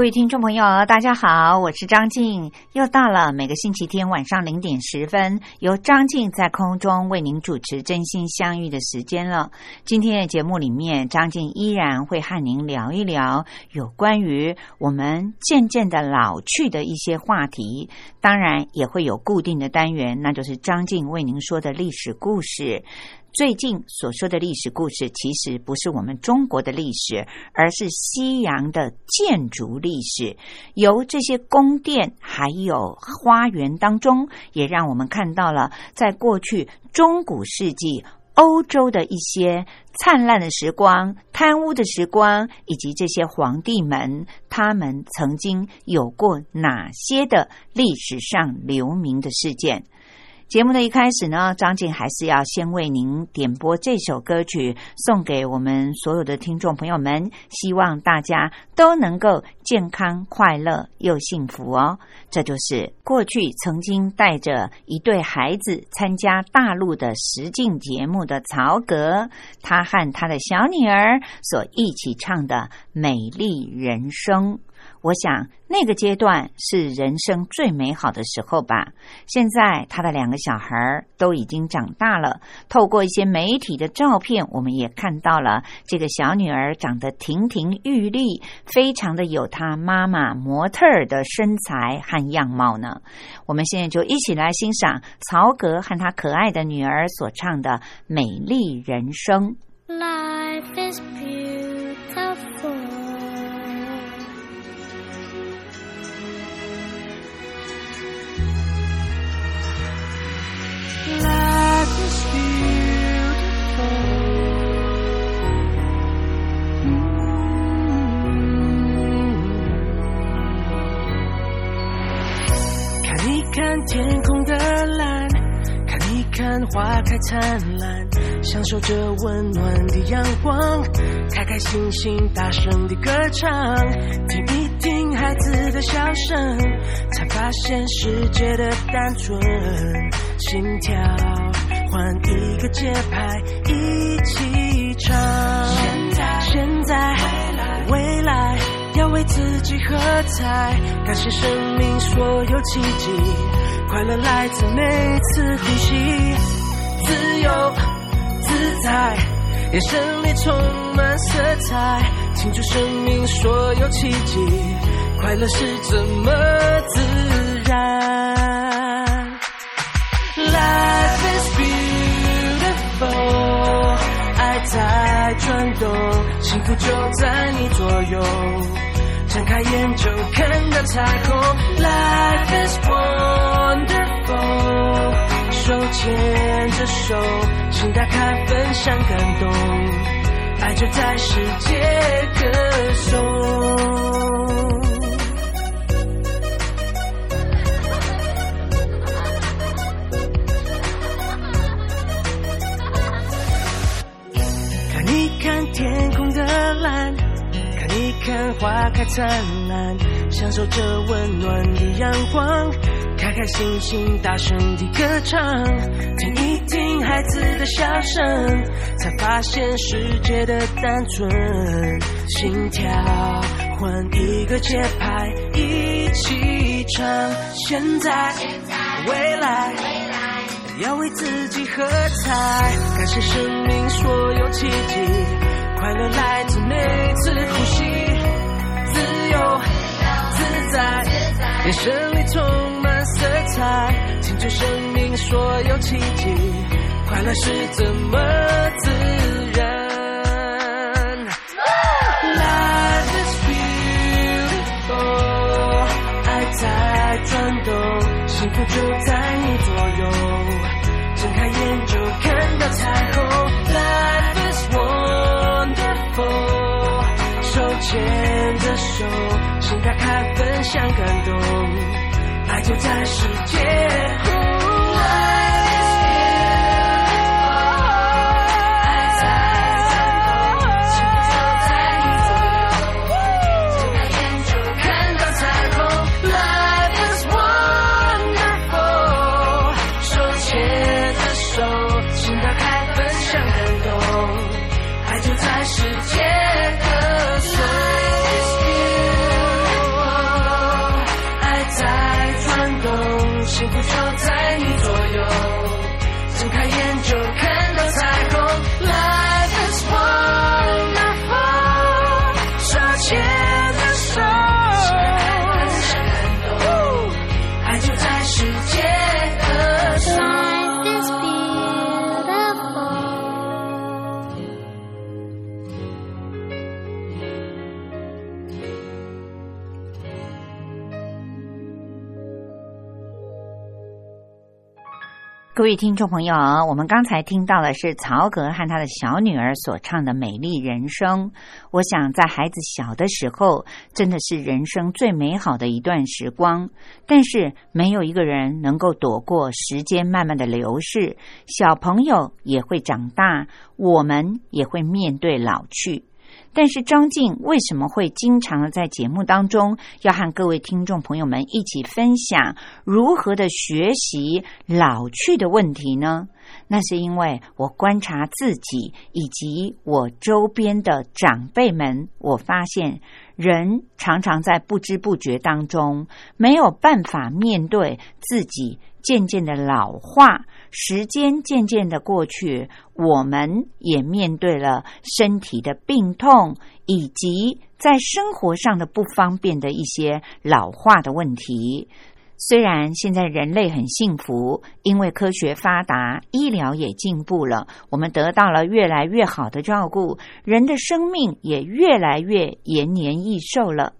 各位听众朋友，大家好，我是张静，又到了每个星期天晚上零点十分，由张静在空中为您主持《真心相遇》的时间了。今天的节目里面，张静依然会和您聊一聊有关于我们渐渐的老去的一些话题，当然也会有固定的单元，那就是张静为您说的历史故事。最近所说的历史故事，其实不是我们中国的历史，而是西洋的建筑历史。由这些宫殿还有花园当中，也让我们看到了在过去中古世纪欧洲的一些灿烂的时光、贪污的时光，以及这些皇帝们他们曾经有过哪些的历史上留名的事件。节目的一开始呢，张静还是要先为您点播这首歌曲，送给我们所有的听众朋友们，希望大家都能够健康、快乐又幸福哦。这就是过去曾经带着一对孩子参加大陆的实境节目的曹格，他和他的小女儿所一起唱的《美丽人生》。我想那个阶段是人生最美好的时候吧。现在他的两个小孩都已经长大了，透过一些媒体的照片，我们也看到了这个小女儿长得亭亭玉立，非常的有她妈妈模特儿的身材和样貌呢。我们现在就一起来欣赏曹格和他可爱的女儿所唱的《美丽人生》。Life is beautiful. 看一看天空的蓝，看一看花开灿烂，享受着温暖的阳光，开开心心大声的歌唱，听一孩子的笑声，才发现世界的单纯，心跳换一个节拍，一起唱。现在，现在，未来。要为自己喝彩，感谢生命所有奇迹，快乐来自每次呼吸，自由自在，眼神里充满色彩，庆祝生命所有奇迹，快乐是这么自然。Life is beautiful，爱在转动，幸福就在你左右。睁开眼就看到彩虹，Life is wonderful，手牵着手，心打开分享感动，爱就在世界歌颂。看天空的蓝。看一看花开灿烂，享受着温暖的阳光，开开心心大声地歌唱，听一听孩子的笑声，才发现世界的单纯，心跳换一个节拍，一起唱。现在，未来，要为自己喝彩，感谢生命所有奇迹。快乐来自每次呼吸，自由自在，眼神里充满色彩，庆祝生命所有奇迹，快乐是这么自然。Life is beautiful，爱在转动，幸福就在牵着手，心打开，分享感动，爱就在世界。各位听众朋友，我们刚才听到的是曹格和他的小女儿所唱的《美丽人生》。我想，在孩子小的时候，真的是人生最美好的一段时光。但是，没有一个人能够躲过时间慢慢的流逝。小朋友也会长大，我们也会面对老去。但是张静为什么会经常的在节目当中要和各位听众朋友们一起分享如何的学习老去的问题呢？那是因为我观察自己以及我周边的长辈们，我发现人常常在不知不觉当中没有办法面对自己渐渐的老化。时间渐渐的过去，我们也面对了身体的病痛，以及在生活上的不方便的一些老化的问题。虽然现在人类很幸福，因为科学发达，医疗也进步了，我们得到了越来越好的照顾，人的生命也越来越延年益寿了。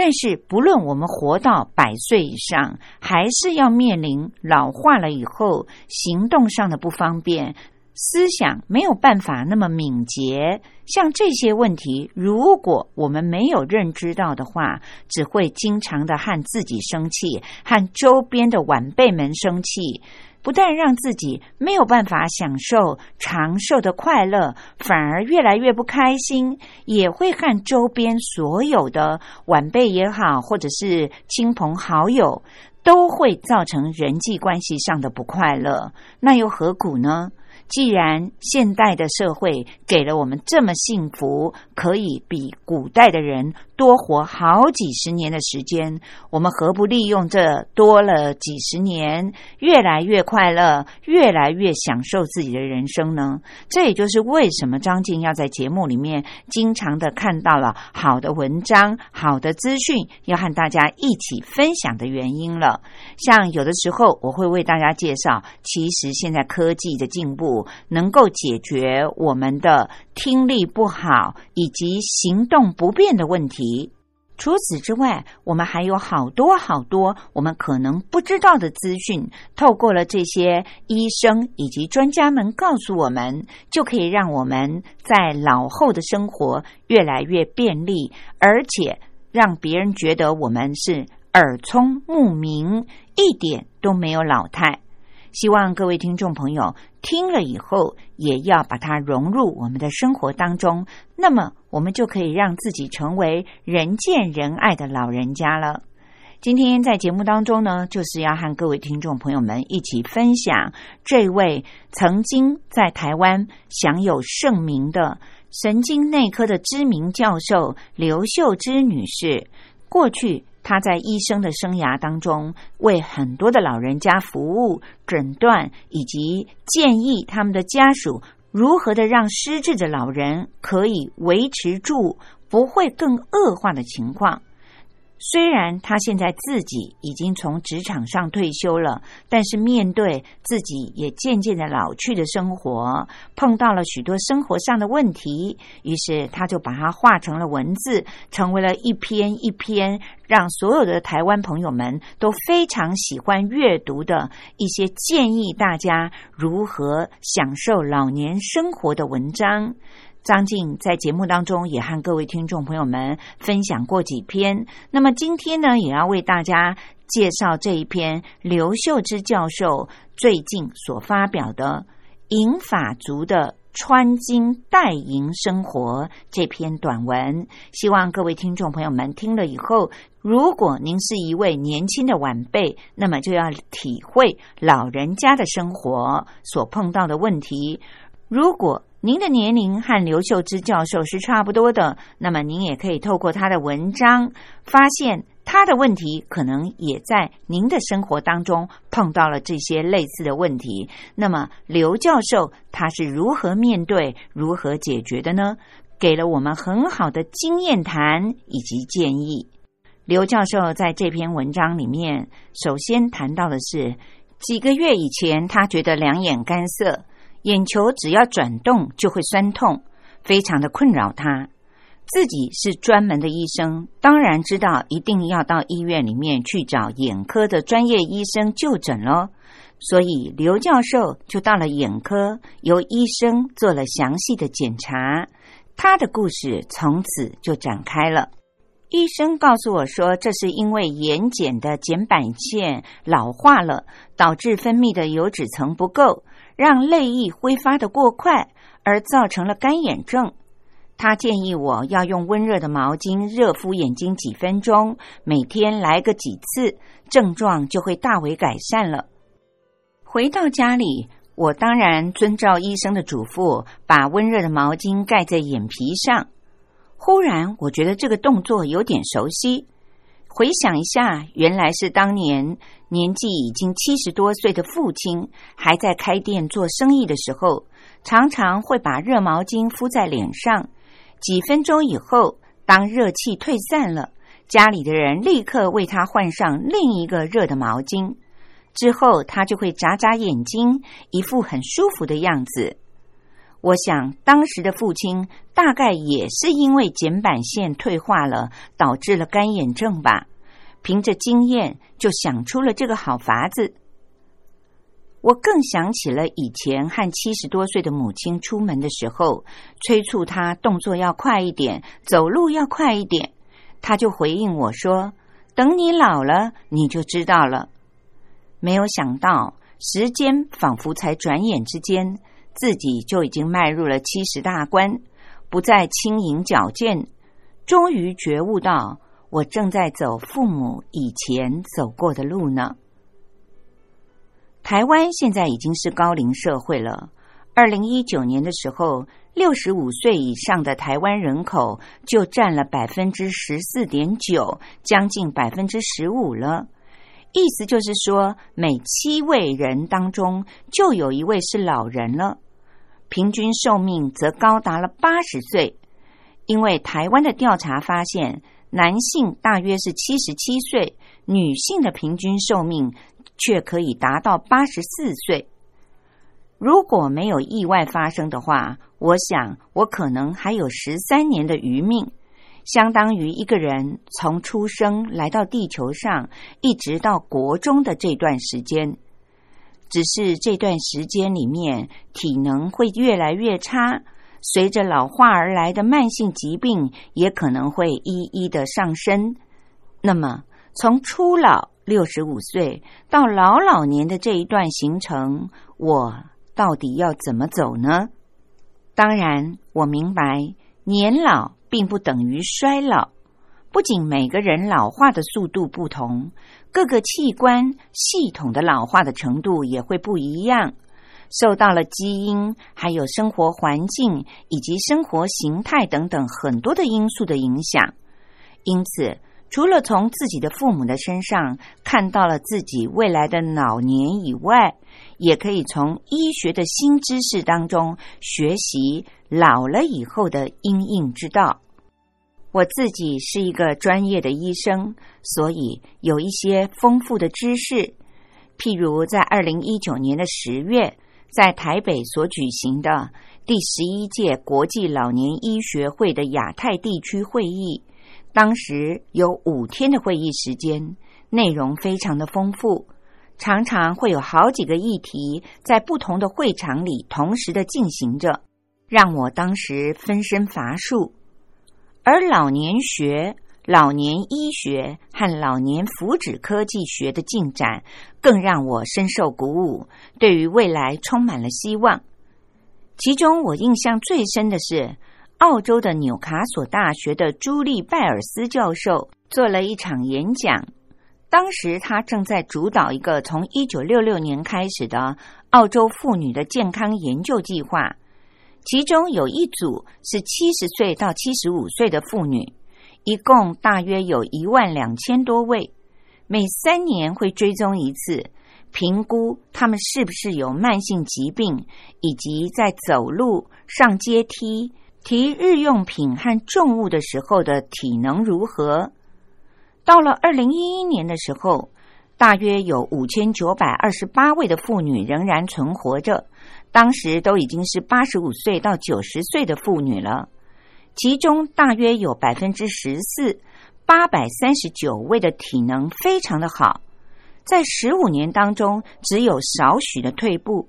但是，不论我们活到百岁以上，还是要面临老化了以后行动上的不方便，思想没有办法那么敏捷。像这些问题，如果我们没有认知到的话，只会经常的和自己生气，和周边的晚辈们生气。不但让自己没有办法享受长寿的快乐，反而越来越不开心，也会和周边所有的晚辈也好，或者是亲朋好友，都会造成人际关系上的不快乐。那又何苦呢？既然现代的社会给了我们这么幸福，可以比古代的人多活好几十年的时间，我们何不利用这多了几十年，越来越快乐，越来越享受自己的人生呢？这也就是为什么张静要在节目里面经常的看到了好的文章、好的资讯，要和大家一起分享的原因了。像有的时候我会为大家介绍，其实现在科技的进步能够解决我们的听力不好以及行动不便的问题。除此之外，我们还有好多好多我们可能不知道的资讯，透过了这些医生以及专家们告诉我们，就可以让我们在老后的生活越来越便利，而且让别人觉得我们是耳聪目明，一点都没有老态。希望各位听众朋友听了以后，也要把它融入我们的生活当中，那么我们就可以让自己成为人见人爱的老人家了。今天在节目当中呢，就是要和各位听众朋友们一起分享这位曾经在台湾享有盛名的神经内科的知名教授刘秀芝女士。过去他在医生的生涯当中，为很多的老人家服务、诊断以及建议他们的家属如何的让失智的老人可以维持住不会更恶化的情况。虽然他现在自己已经从职场上退休了，但是面对自己也渐渐的老去的生活，碰到了许多生活上的问题，于是他就把它画成了文字，成为了一篇一篇让所有的台湾朋友们都非常喜欢阅读的一些建议大家如何享受老年生活的文章。张静在节目当中也和各位听众朋友们分享过几篇。那么今天呢，也要为大家介绍这一篇刘秀芝教授最近所发表的《银发族的穿金戴银生活》这篇短文。希望各位听众朋友们听了以后，如果您是一位年轻的晚辈，那么就要体会老人家的生活所碰到的问题。如果您的年龄和刘秀芝教授是差不多的，那么您也可以透过他的文章，发现他的问题可能也在您的生活当中碰到了这些类似的问题。那么刘教授他是如何面对、如何解决的呢？给了我们很好的经验谈以及建议。刘教授在这篇文章里面，首先谈到的是几个月以前，他觉得两眼干涩。眼球只要转动就会酸痛，非常的困扰他。自己是专门的医生，当然知道一定要到医院里面去找眼科的专业医生就诊喽。所以刘教授就到了眼科，由医生做了详细的检查。他的故事从此就展开了。医生告诉我说，这是因为眼睑的睑板腺老化了，导致分泌的油脂层不够。让泪液挥发的过快，而造成了干眼症。他建议我要用温热的毛巾热敷眼睛几分钟，每天来个几次，症状就会大为改善了。回到家里，我当然遵照医生的嘱咐，把温热的毛巾盖在眼皮上。忽然，我觉得这个动作有点熟悉。回想一下，原来是当年年纪已经七十多岁的父亲还在开店做生意的时候，常常会把热毛巾敷在脸上。几分钟以后，当热气退散了，家里的人立刻为他换上另一个热的毛巾，之后他就会眨眨眼睛，一副很舒服的样子。我想，当时的父亲大概也是因为睑板腺退化了，导致了干眼症吧。凭着经验，就想出了这个好法子。我更想起了以前和七十多岁的母亲出门的时候，催促他动作要快一点，走路要快一点。他就回应我说：“等你老了，你就知道了。”没有想到，时间仿佛才转眼之间。自己就已经迈入了七十大关，不再轻盈矫健，终于觉悟到我正在走父母以前走过的路呢。台湾现在已经是高龄社会了。二零一九年的时候，六十五岁以上的台湾人口就占了百分之十四点九，将近百分之十五了。意思就是说，每七位人当中就有一位是老人了。平均寿命则高达了八十岁，因为台湾的调查发现，男性大约是七十七岁，女性的平均寿命却可以达到八十四岁。如果没有意外发生的话，我想我可能还有十三年的余命，相当于一个人从出生来到地球上，一直到国中的这段时间。只是这段时间里面，体能会越来越差，随着老化而来的慢性疾病也可能会一一的上升。那么，从初老六十五岁到老老年的这一段行程，我到底要怎么走呢？当然，我明白年老并不等于衰老，不仅每个人老化的速度不同。各个器官系统的老化的程度也会不一样，受到了基因、还有生活环境以及生活形态等等很多的因素的影响。因此，除了从自己的父母的身上看到了自己未来的老年以外，也可以从医学的新知识当中学习老了以后的因应之道。我自己是一个专业的医生，所以有一些丰富的知识。譬如在二零一九年的十月，在台北所举行的第十一届国际老年医学会的亚太地区会议，当时有五天的会议时间，内容非常的丰富，常常会有好几个议题在不同的会场里同时的进行着。让我当时分身乏术。而老年学、老年医学和老年福祉科技学的进展，更让我深受鼓舞，对于未来充满了希望。其中我印象最深的是，澳洲的纽卡索大学的朱莉拜尔斯教授做了一场演讲。当时他正在主导一个从一九六六年开始的澳洲妇女的健康研究计划，其中有一组是七十岁到七十五岁的妇女，一共大约有一万两千多位，每三年会追踪一次。评估他们是不是有慢性疾病，以及在走路、上阶梯、提日用品和重物的时候的体能如何。到了二零一一年的时候，大约有五千九百二十八位的妇女仍然存活着，当时都已经是八十五岁到九十岁的妇女了。其中大约有百分之十四，八百三十九位的体能非常的好。在十五年当中，只有少许的退步。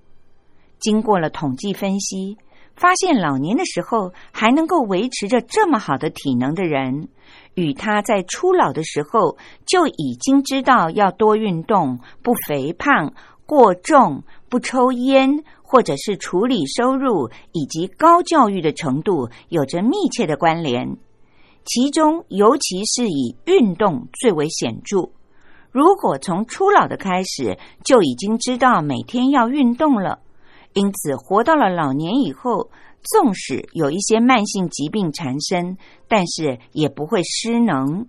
经过了统计分析，发现老年的时候还能够维持着这么好的体能的人，与他在初老的时候就已经知道要多运动、不肥胖、过重、不抽烟，或者是处理收入以及高教育的程度有着密切的关联。其中，尤其是以运动最为显著。如果从初老的开始就已经知道每天要运动了，因此活到了老年以后，纵使有一些慢性疾病缠身，但是也不会失能。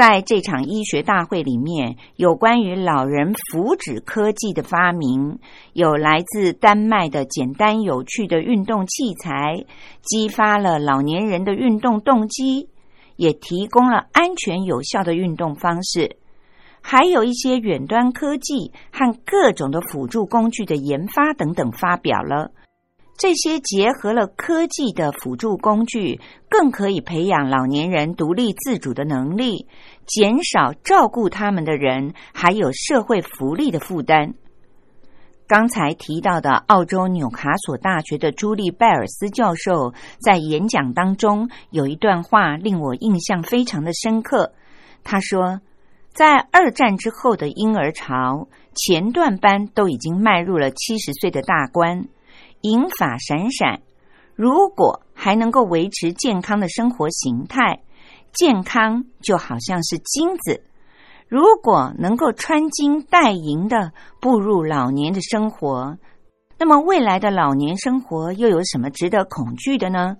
在这场医学大会里面，有关于老人福祉科技的发明，有来自丹麦的简单有趣的运动器材，激发了老年人的运动动机，也提供了安全有效的运动方式。还有一些远端科技和各种的辅助工具的研发等等发表了，这些结合了科技的辅助工具，更可以培养老年人独立自主的能力，减少照顾他们的人还有社会福利的负担。刚才提到的澳洲纽卡索大学的朱莉拜尔斯教授在演讲当中有一段话令我印象非常的深刻，他说。在二战之后的婴儿潮，前段班都已经迈入了七十岁的大关，银发闪闪。如果还能够维持健康的生活形态，健康就好像是金子。如果能够穿金戴银的步入老年的生活，那么未来的老年生活又有什么值得恐惧的呢？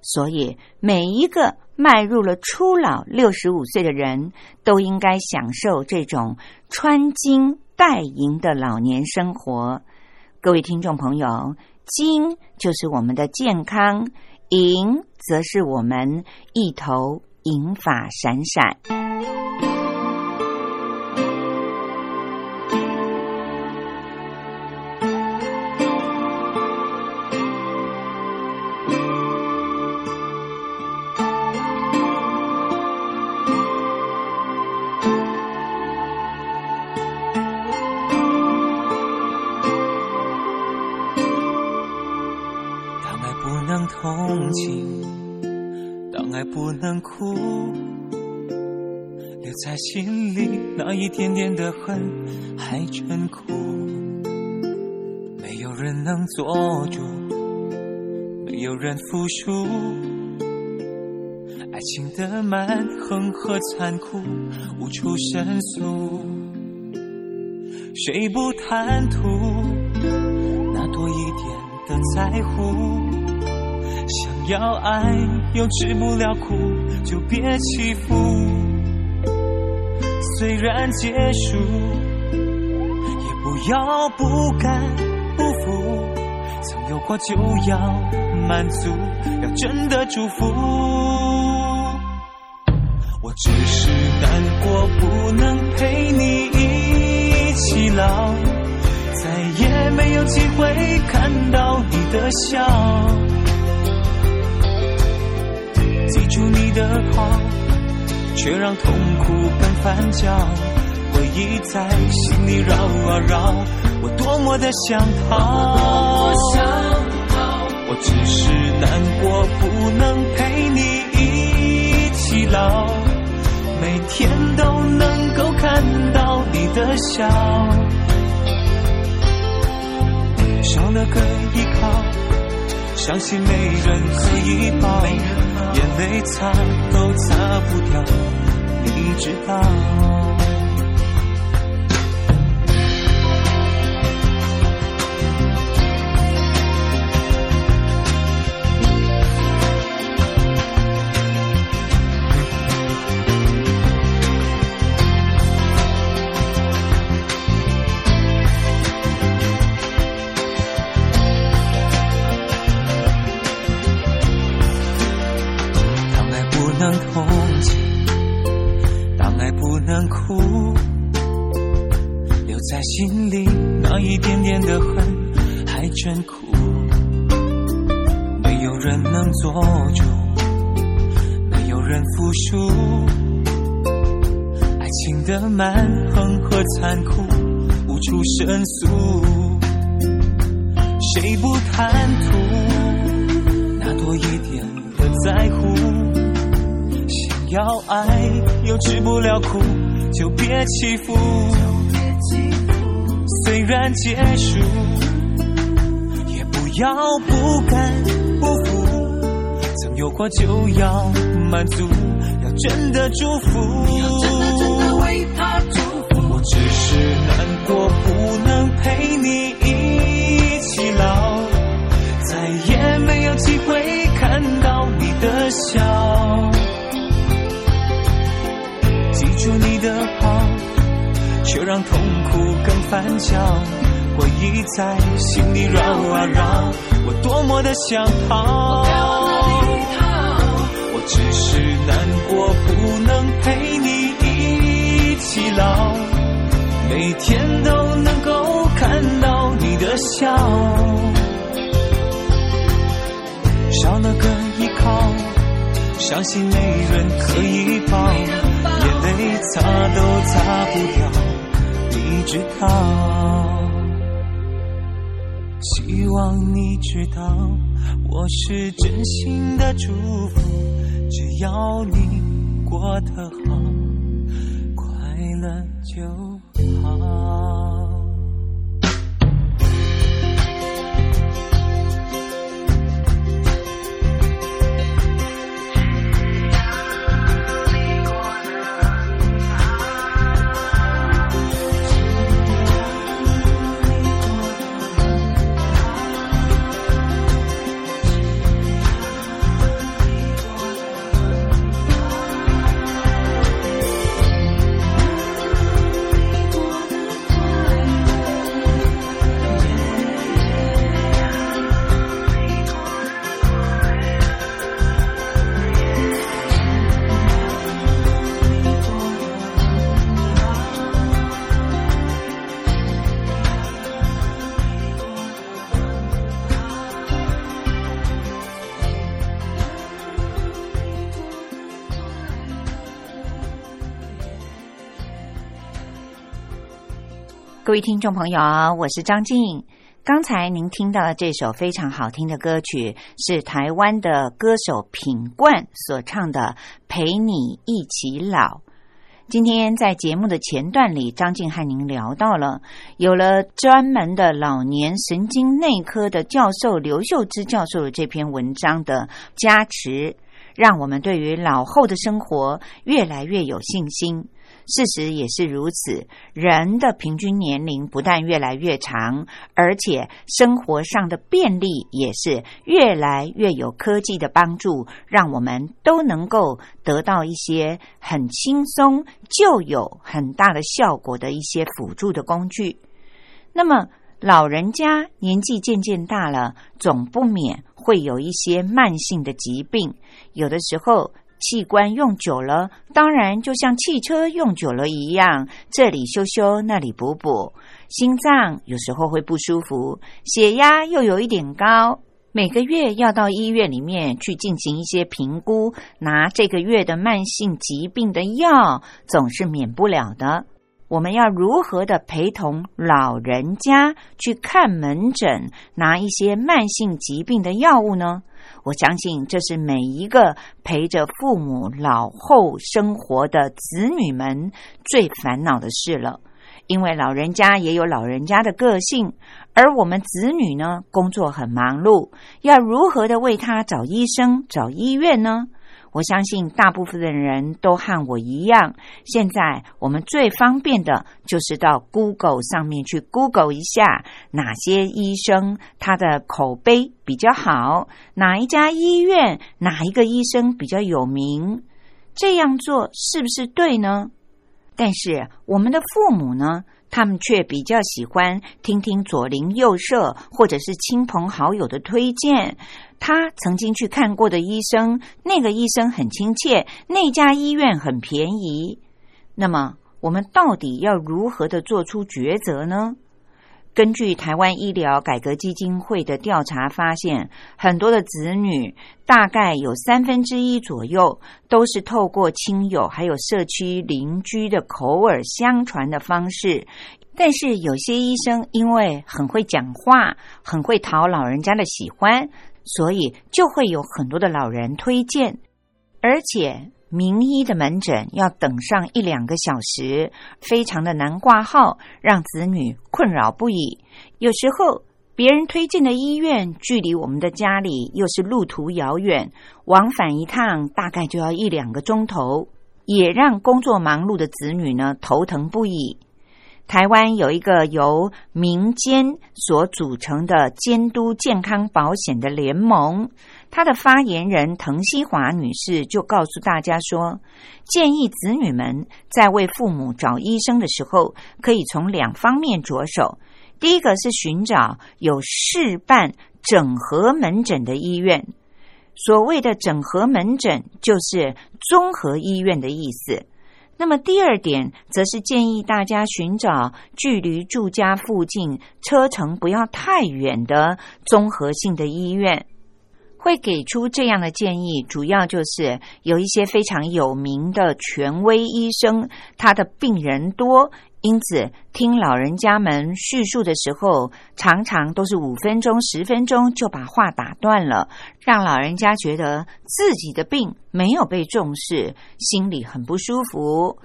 所以，每一个迈入了初老六十五岁的人，都应该享受这种穿金戴银的老年生活。各位听众朋友，金就是我们的健康，银则是我们一头银发闪闪。不能同情，当爱不能哭，留在心里那一点点的恨还真苦。没有人能做主，没有人服输，爱情的蛮横和残酷无处申诉。谁不贪图那多一点的在乎？要爱又吃不了苦，就别欺负。虽然结束，也不要不甘不服。曾有过就要满足，要真的祝福。我只是难过，不能陪你一起老，再也没有机会看到你的笑。记住你的好，却让痛苦更翻搅，回忆在心里绕啊绕，我多么的想逃。我只是难过，不能陪你一起老，每天都能够看到你的笑，少了个依靠，相信没人可以抱，泪擦都擦不掉，你知道。就别欺负。虽然结束，也不要不甘不服。曾有过就要满足，要真的祝福。苦更翻搅。回忆在心里绕啊绕，我多么的想逃。我只是难过，不能陪你一起老，每天都能够看到你的笑，少了个依靠，相信没人可以抱，眼泪擦都擦不掉，你知道。希望你知道，我是真心的祝福，只要你过得好，快乐就好。各位听众朋友，我是张静。刚才您听到的这首非常好听的歌曲，是台湾的歌手品冠所唱的《陪你一起老》。今天在节目的前段里，张静和您聊到了，有了专门的老年神经内科的教授刘秀芝教授的这篇文章的加持，让我们对于老后的生活越来越有信心。事实也是如此，人的平均年龄不但越来越长，而且生活上的便利也是越来越有科技的帮助，让我们都能够得到一些很轻松就有很大的效果的一些辅助的工具。那么，老人家年纪渐渐大了，总不免会有一些慢性的疾病，有的时候。器官用久了，当然就像汽车用久了一样，这里修修，那里补补。心脏有时候会不舒服，血压又有一点高，每个月要到医院里面去进行一些评估，拿这个月的慢性疾病的药，总是免不了的。我们要如何的陪同老人家去看门诊，拿一些慢性疾病的药物呢？我相信这是每一个陪着父母老后生活的子女们最烦恼的事了。因为老人家也有老人家的个性，而我们子女呢，工作很忙碌，要如何的为他找医生、找医院呢？我相信大部分的人都和我一样，现在我们最方便的就是到 Google 上面去 Google 一下哪些医生他的口碑比较好，哪一家医院哪一个医生比较有名，这样做是不是对呢？但是我们的父母呢，他们却比较喜欢听听左邻右舍或者是亲朋好友的推荐。他曾经去看过的医生，那个医生很亲切，那家医院很便宜。那么，我们到底要如何的做出抉择呢？根据台湾医疗改革基金会的调查发现，很多的子女大概有三分之一左右都是透过亲友还有社区邻居的口耳相传的方式。但是有些医生因为很会讲话，很会讨老人家的喜欢，所以就会有很多的老人推荐，而且。名医的门诊要等上一两个小时，非常的难挂号，让子女困扰不已。有时候别人推荐的医院距离我们的家里又是路途遥远，往返一趟大概就要一两个钟头，也让工作忙碌的子女呢头疼不已。台湾有一个由民间所组成的监督健康保险的联盟，他的发言人滕西华女士就告诉大家说，建议子女们在为父母找医生的时候，可以从两方面着手。第一个是寻找有事办整合门诊的医院，所谓的整合门诊就是综合医院的意思。那么第二点，则是建议大家寻找距离住家附近、车程不要太远的综合性的医院。会给出这样的建议，主要就是有一些非常有名的权威医生，他的病人多。因此，听老人家们叙述的时候，常常都是五分钟、十分钟就把话打断了，让老人家觉得自己的病没有被重视，心里很不舒服。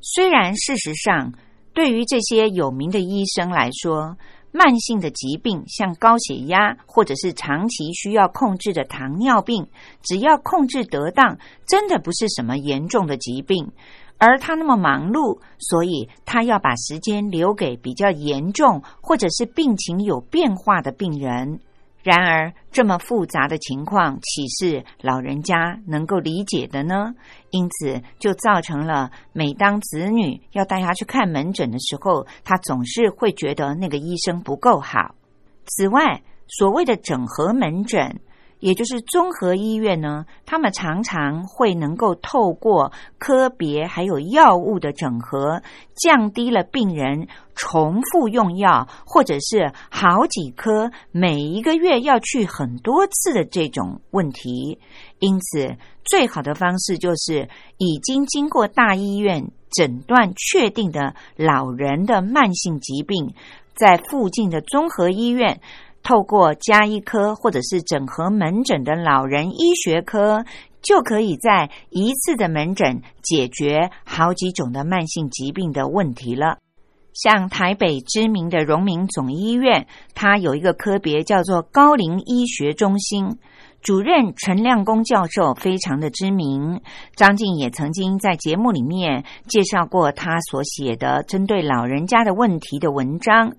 虽然事实上，对于这些有名的医生来说，慢性的疾病像高血压，或者是长期需要控制的糖尿病，只要控制得当，真的不是什么严重的疾病。而他那么忙碌，所以他要把时间留给比较严重或者是病情有变化的病人。然而，这么复杂的情况，岂是老人家能够理解的呢？因此，就造成了每当子女要带他去看门诊的时候，他总是会觉得那个医生不够好。此外，所谓的整合门诊。也就是综合医院呢，他们常常会能够透过科别还有药物的整合，降低了病人重复用药或者是好几颗每一个月要去很多次的这种问题。因此，最好的方式就是已经经过大医院诊断确定的老人的慢性疾病，在附近的综合医院。透过加医科或者是整合门诊的老人医学科，就可以在一次的门诊解决好几种的慢性疾病的问题了。像台北知名的荣民总医院，它有一个科别叫做高龄医学中心，主任陈亮公教授非常的知名。张静也曾经在节目里面介绍过他所写的针对老人家的问题的文章。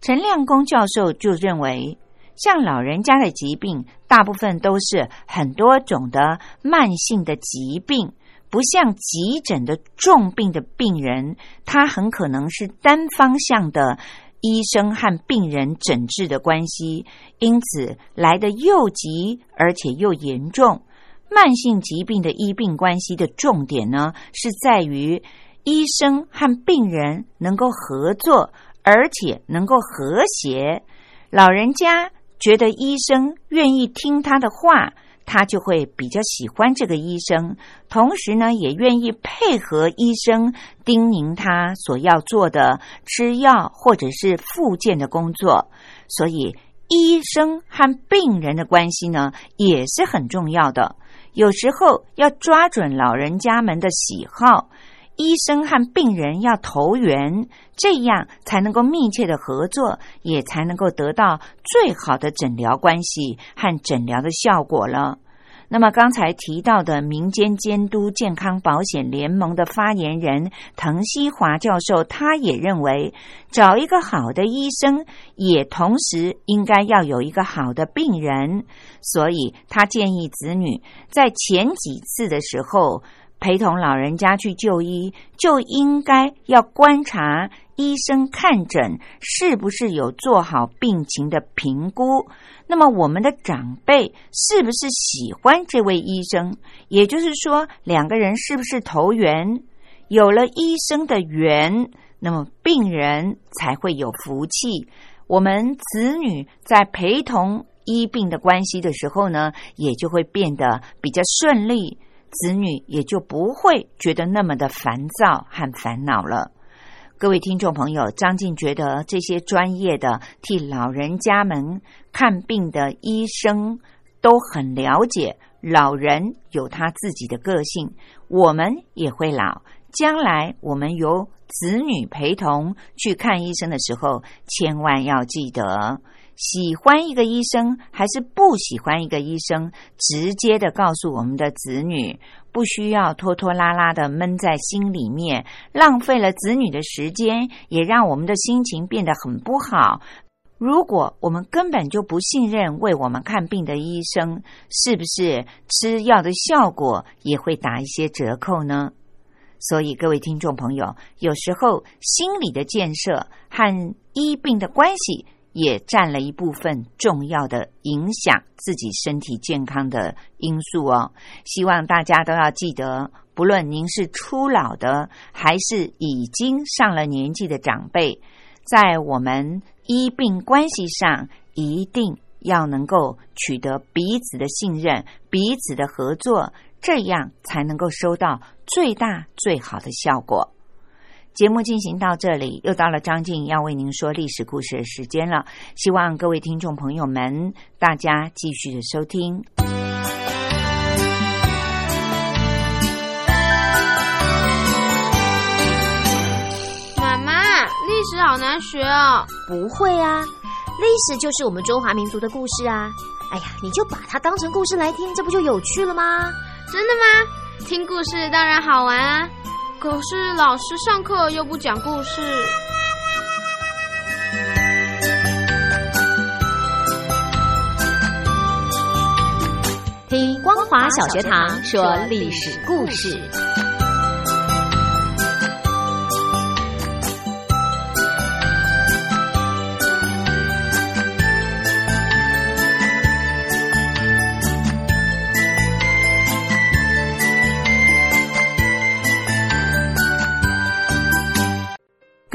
陈亮公教授就认为，像老人家的疾病，大部分都是很多种的慢性的疾病，不像急诊的重病的病人，他很可能是单方向的医生和病人诊治的关系，因此来的又急而且又严重。慢性疾病的医病关系的重点呢，是在于医生和病人能够合作。而且能够和谐，老人家觉得医生愿意听他的话，他就会比较喜欢这个医生，同时呢，也愿意配合医生叮咛他所要做的吃药或者是复健的工作。所以，医生和病人的关系呢，也是很重要的。有时候要抓准老人家们的喜好。医生和病人要投缘，这样才能够密切的合作，也才能够得到最好的诊疗关系和诊疗的效果了。那么刚才提到的民间监督健康保险联盟的发言人滕西华教授，他也认为，找一个好的医生，也同时应该要有一个好的病人，所以他建议子女在前几次的时候。陪同老人家去就医，就应该要观察医生看诊是不是有做好病情的评估。那么，我们的长辈是不是喜欢这位医生？也就是说，两个人是不是投缘？有了医生的缘，那么病人才会有福气。我们子女在陪同医病的关系的时候呢，也就会变得比较顺利。子女也就不会觉得那么的烦躁和烦恼了。各位听众朋友，张静觉得这些专业的替老人家们看病的医生都很了解老人有他自己的个性，我们也会老，将来我们由子女陪同去看医生的时候，千万要记得。喜欢一个医生还是不喜欢一个医生，直接的告诉我们的子女，不需要拖拖拉拉的闷在心里面，浪费了子女的时间，也让我们的心情变得很不好。如果我们根本就不信任为我们看病的医生，是不是吃药的效果也会打一些折扣呢？所以，各位听众朋友，有时候心理的建设和医病的关系。也占了一部分重要的影响自己身体健康的因素哦。希望大家都要记得，不论您是初老的，还是已经上了年纪的长辈，在我们医病关系上，一定要能够取得彼此的信任、彼此的合作，这样才能够收到最大最好的效果。节目进行到这里，又到了张静要为您说历史故事的时间了。希望各位听众朋友们，大家继续的收听。妈妈，历史好难学哦。不会啊，历史就是我们中华民族的故事啊。哎呀，你就把它当成故事来听，这不就有趣了吗？真的吗？听故事当然好玩啊。可是老师上课又不讲故事。听光华小学堂说历史故事。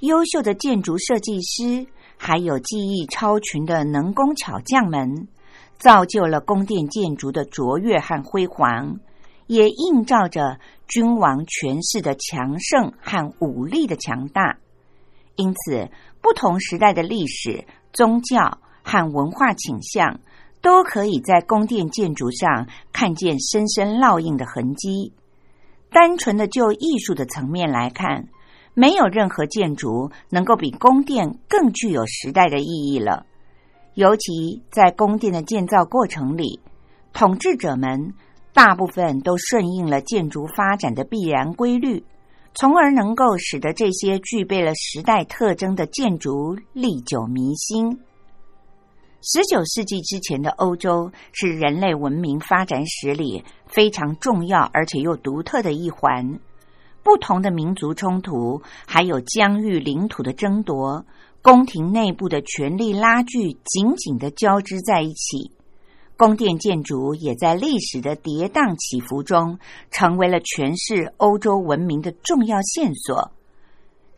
优秀的建筑设计师，还有技艺超群的能工巧匠们，造就了宫殿建筑的卓越和辉煌，也映照着君王权势的强盛和武力的强大。因此，不同时代的历史、宗教和文化倾向。都可以在宫殿建筑上看见深深烙印的痕迹。单纯的就艺术的层面来看，没有任何建筑能够比宫殿更具有时代的意义了。尤其在宫殿的建造过程里，统治者们大部分都顺应了建筑发展的必然规律，从而能够使得这些具备了时代特征的建筑历久弥新。十九世纪之前的欧洲是人类文明发展史里非常重要而且又独特的一环。不同的民族冲突，还有疆域领土的争夺，宫廷内部的权力拉锯紧紧的交织在一起。宫殿建筑也在历史的跌宕起伏中，成为了诠释欧洲文明的重要线索。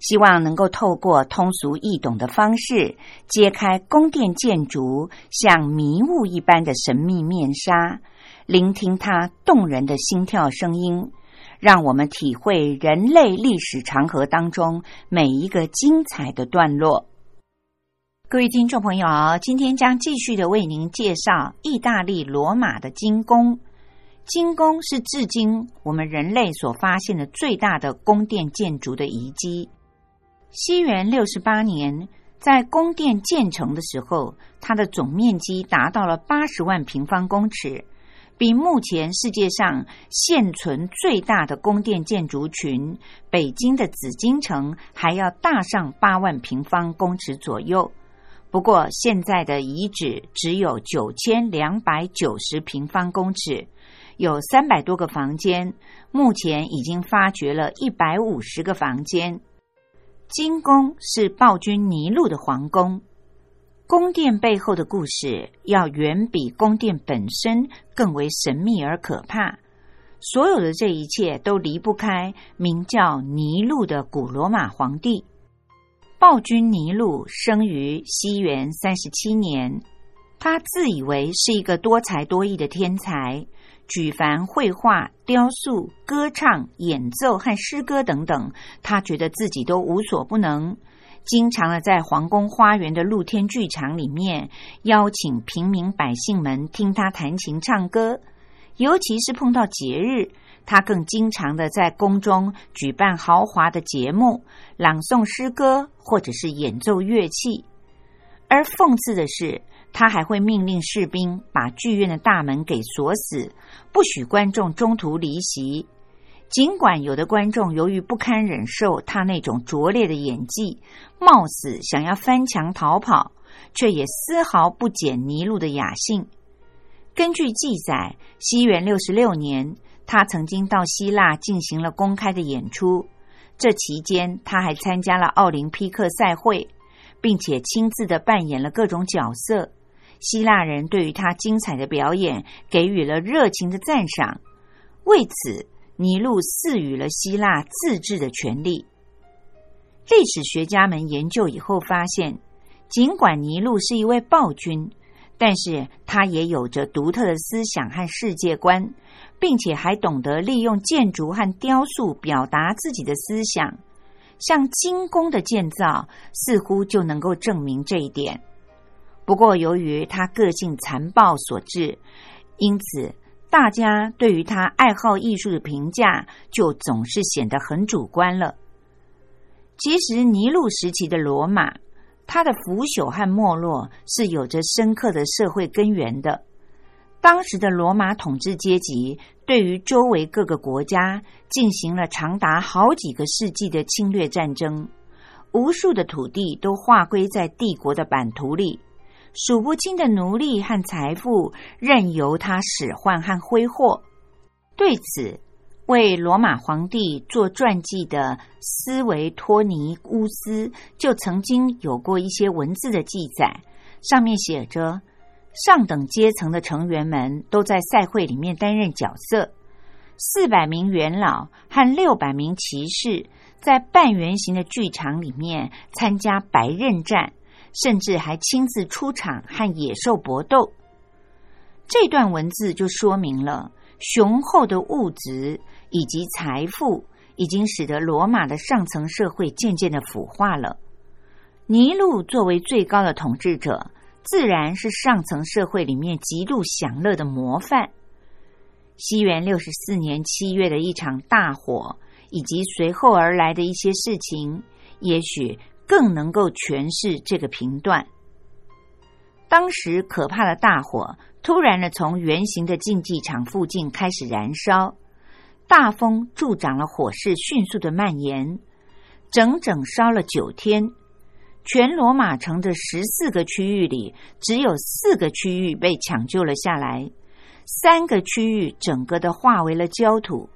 希望能够透过通俗易懂的方式，揭开宫殿建筑像迷雾一般的神秘面纱，聆听它动人的心跳声音，让我们体会人类历史长河当中每一个精彩的段落。各位听众朋友，今天将继续的为您介绍意大利罗马的金宫。金宫是至今我们人类所发现的最大的宫殿建筑的遗迹。西元六十八年，在宫殿建成的时候，它的总面积达到了八十万平方公尺，比目前世界上现存最大的宫殿建筑群——北京的紫禁城还要大上八万平方公尺左右。不过，现在的遗址只有九千两百九十平方公尺，有三百多个房间，目前已经发掘了一百五十个房间。金宫是暴君尼禄的皇宫，宫殿背后的故事要远比宫殿本身更为神秘而可怕。所有的这一切都离不开名叫尼禄的古罗马皇帝。暴君尼禄生于西元三十七年，他自以为是一个多才多艺的天才。举凡绘画、雕塑、歌唱、演奏和诗歌等等，他觉得自己都无所不能。经常的在皇宫花园的露天剧场里面邀请平民百姓们听他弹琴唱歌，尤其是碰到节日，他更经常的在宫中举办豪华的节目，朗诵诗歌或者是演奏乐器。而讽刺的是。他还会命令士兵把剧院的大门给锁死，不许观众中途离席。尽管有的观众由于不堪忍受他那种拙劣的演技，冒死想要翻墙逃跑，却也丝毫不减尼禄的雅兴。根据记载，西元六十六年，他曾经到希腊进行了公开的演出。这期间，他还参加了奥林匹克赛会，并且亲自的扮演了各种角色。希腊人对于他精彩的表演给予了热情的赞赏。为此，尼禄赐予了希腊自治的权利。历史学家们研究以后发现，尽管尼禄是一位暴君，但是他也有着独特的思想和世界观，并且还懂得利用建筑和雕塑表达自己的思想。像金宫的建造，似乎就能够证明这一点。不过，由于他个性残暴所致，因此大家对于他爱好艺术的评价就总是显得很主观了。其实，尼禄时期的罗马，它的腐朽和没落是有着深刻的社会根源的。当时的罗马统治阶级对于周围各个国家进行了长达好几个世纪的侵略战争，无数的土地都划归在帝国的版图里，数不清的奴隶和财富任由他使唤和挥霍。对此，为罗马皇帝做传记的斯维托尼乌斯就曾经有过一些文字的记载，上面写着：上等阶层的成员们都在赛会里面担任角色，四百名元老和六百名骑士在半圆形的剧场里面参加白刃战，甚至还亲自出场和野兽搏斗。这段文字就说明了雄厚的物质。以及财富已经使得罗马的上层社会渐渐的腐化了。尼禄作为最高的统治者，自然是上层社会里面极度享乐的模范。西元六十四年七月的一场大火，以及随后而来的一些事情，也许更能够诠释这个评断。当时可怕的大火突然的从圆形的竞技场附近开始燃烧。大风助长了火势迅速的蔓延，整整烧了九天。全罗马城的十四个区域里，只有四个区域被抢救了下来，三个区域整个的化为了焦土，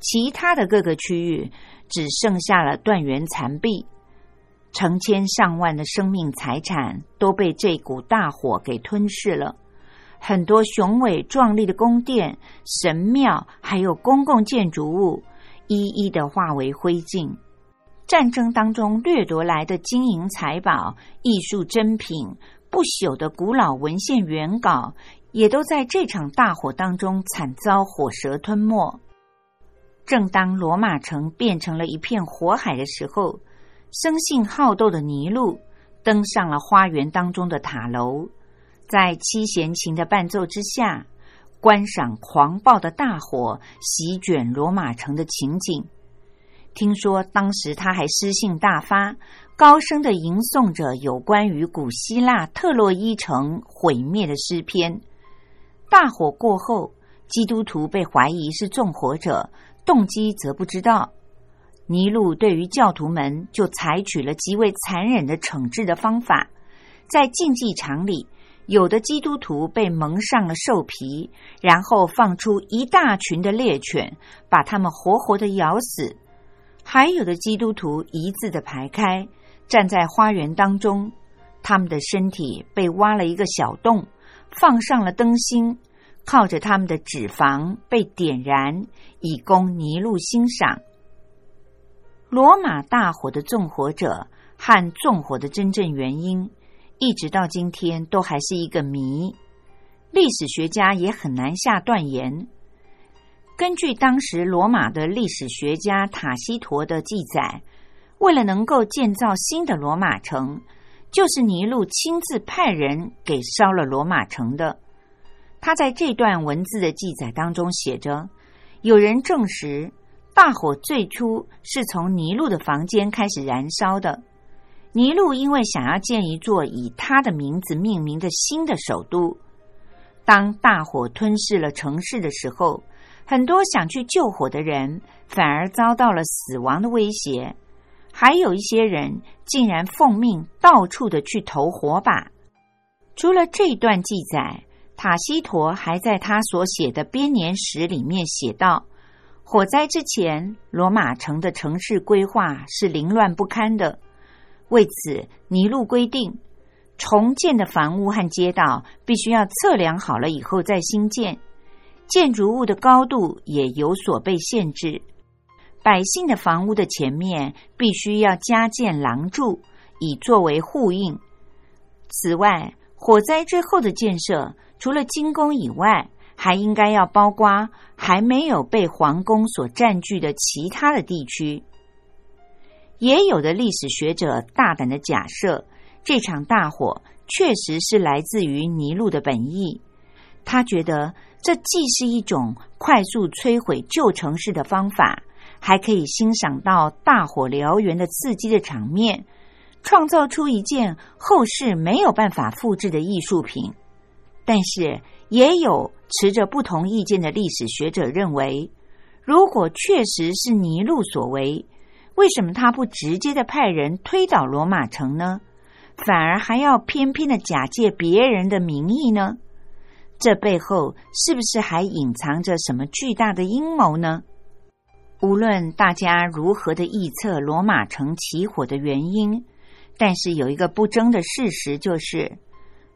其他的各个区域只剩下了断垣残壁。成千上万的生命财产都被这股大火给吞噬了。很多雄伟壮丽的宫殿、神庙，还有公共建筑物，一一的化为灰烬。战争当中掠夺来的金银财宝、艺术珍品、不朽的古老文献原稿，也都在这场大火当中惨遭火蛇吞没。正当罗马城变成了一片火海的时候，生性好斗的尼禄登上了花园当中的塔楼。在七弦琴的伴奏之下，观赏狂暴的大火席卷罗马城的情景。听说当时他还诗兴大发，高声的吟诵着有关于古希腊特洛伊城毁灭的诗篇。大火过后，基督徒被怀疑是纵火者，动机则不知道。尼禄对于教徒们就采取了极为残忍的惩治的方法，在竞技场里。有的基督徒被蒙上了兽皮，然后放出一大群的猎犬，把他们活活的咬死；还有的基督徒一字的排开，站在花园当中，他们的身体被挖了一个小洞，放上了灯芯，靠着他们的脂肪被点燃，以供尼禄欣赏。罗马大火的纵火者和纵火的真正原因。一直到今天都还是一个谜，历史学家也很难下断言。根据当时罗马的历史学家塔西佗的记载，为了能够建造新的罗马城，就是尼禄亲自派人给烧了罗马城的。他在这段文字的记载当中写着：有人证实，大火最初是从尼禄的房间开始燃烧的。尼禄因为想要建一座以他的名字命名的新的首都，当大火吞噬了城市的时候，很多想去救火的人反而遭到了死亡的威胁，还有一些人竟然奉命到处的去投火把。除了这段记载，塔西佗还在他所写的编年史里面写道：火灾之前，罗马城的城市规划是凌乱不堪的。为此，尼禄规定，重建的房屋和街道必须要测量好了以后再新建，建筑物的高度也有所被限制。百姓的房屋的前面必须要加建廊柱，以作为呼应。此外，火灾之后的建设，除了金宫以外，还应该要包括还没有被皇宫所占据的其他的地区。也有的历史学者大胆的假设，这场大火确实是来自于尼禄的本意。他觉得这既是一种快速摧毁旧城市的方法，还可以欣赏到大火燎原的刺激的场面，创造出一件后世没有办法复制的艺术品。但是，也有持着不同意见的历史学者认为，如果确实是尼禄所为，为什么他不直接的派人推倒罗马城呢？反而还要偏偏的假借别人的名义呢？这背后是不是还隐藏着什么巨大的阴谋呢？无论大家如何的臆测罗马城起火的原因，但是有一个不争的事实，就是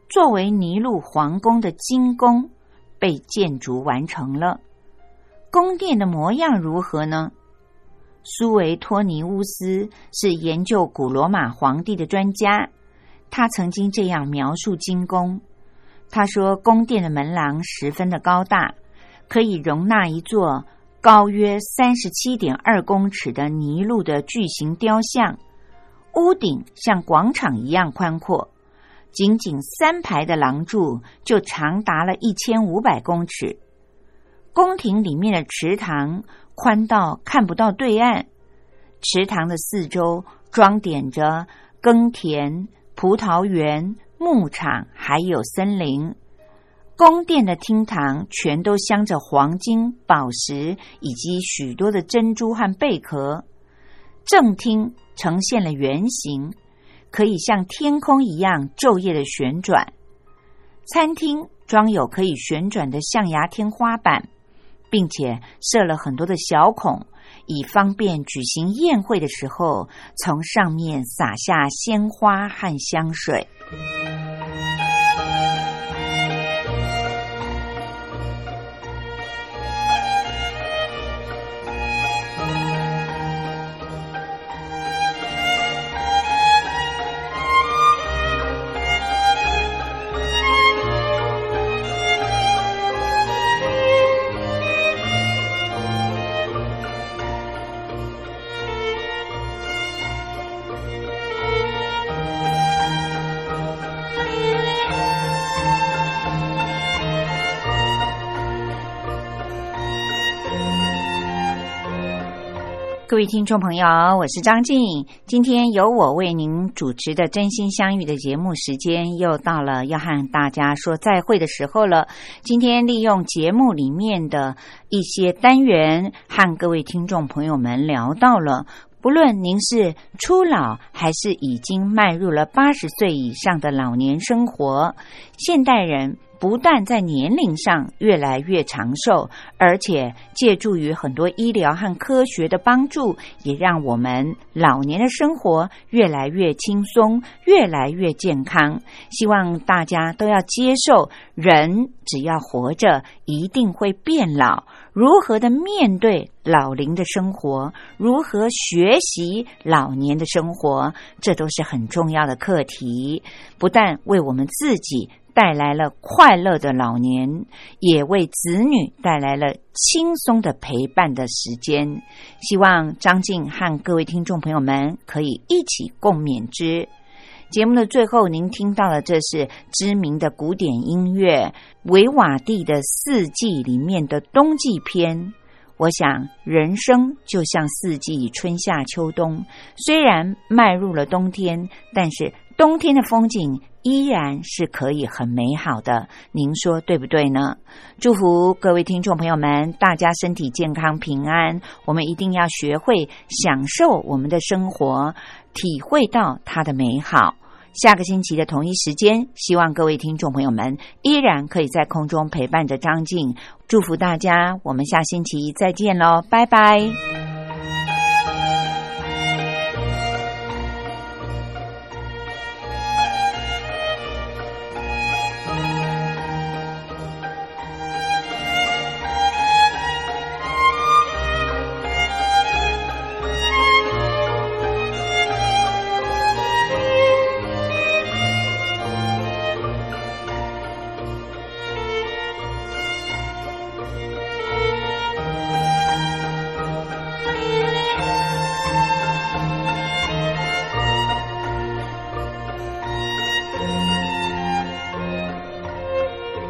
作为尼禄皇宫的金宫被建筑完成了。宫殿的模样如何呢？苏维托尼乌斯是研究古罗马皇帝的专家，他曾经这样描述金宫。他说，宫殿的门廊十分的高大，可以容纳一座高约三十七点二公尺的尼禄的巨型雕像。屋顶像广场一样宽阔，仅仅三排的廊柱就长达了一千五百公尺。宫廷里面的池塘。宽到看不到对岸，池塘的四周装点着耕田、葡萄园、牧场，还有森林。宫殿的厅堂全都镶着黄金、宝石以及许多的珍珠和贝壳。正厅呈现了圆形，可以像天空一样昼夜的旋转。餐厅装有可以旋转的象牙天花板。并且设了很多的小孔，以方便举行宴会的时候从上面洒下鲜花和香水。位听众朋友，我是张静。今天由我为您主持的《真心相遇》的节目时间又到了，要和大家说再会的时候了。今天利用节目里面的一些单元，和各位听众朋友们聊到了，不论您是初老还是已经迈入了八十岁以上的老年生活，现代人。不但在年龄上越来越长寿，而且借助于很多医疗和科学的帮助，也让我们老年的生活越来越轻松，越来越健康。希望大家都要接受，人只要活着，一定会变老。如何的面对老龄的生活，如何学习老年的生活，这都是很重要的课题。不但为我们自己。带来了快乐的老年，也为子女带来了轻松的陪伴的时间。希望张静和各位听众朋友们可以一起共勉之。节目的最后，您听到的这是知名的古典音乐维瓦蒂的《四季》里面的冬季篇。我想，人生就像四季，春夏秋冬。虽然迈入了冬天，但是冬天的风景。依然是可以很美好的，您说对不对呢？祝福各位听众朋友们，大家身体健康平安。我们一定要学会享受我们的生活，体会到它的美好。下个星期的同一时间，希望各位听众朋友们依然可以在空中陪伴着张静。祝福大家，我们下星期再见喽，拜拜。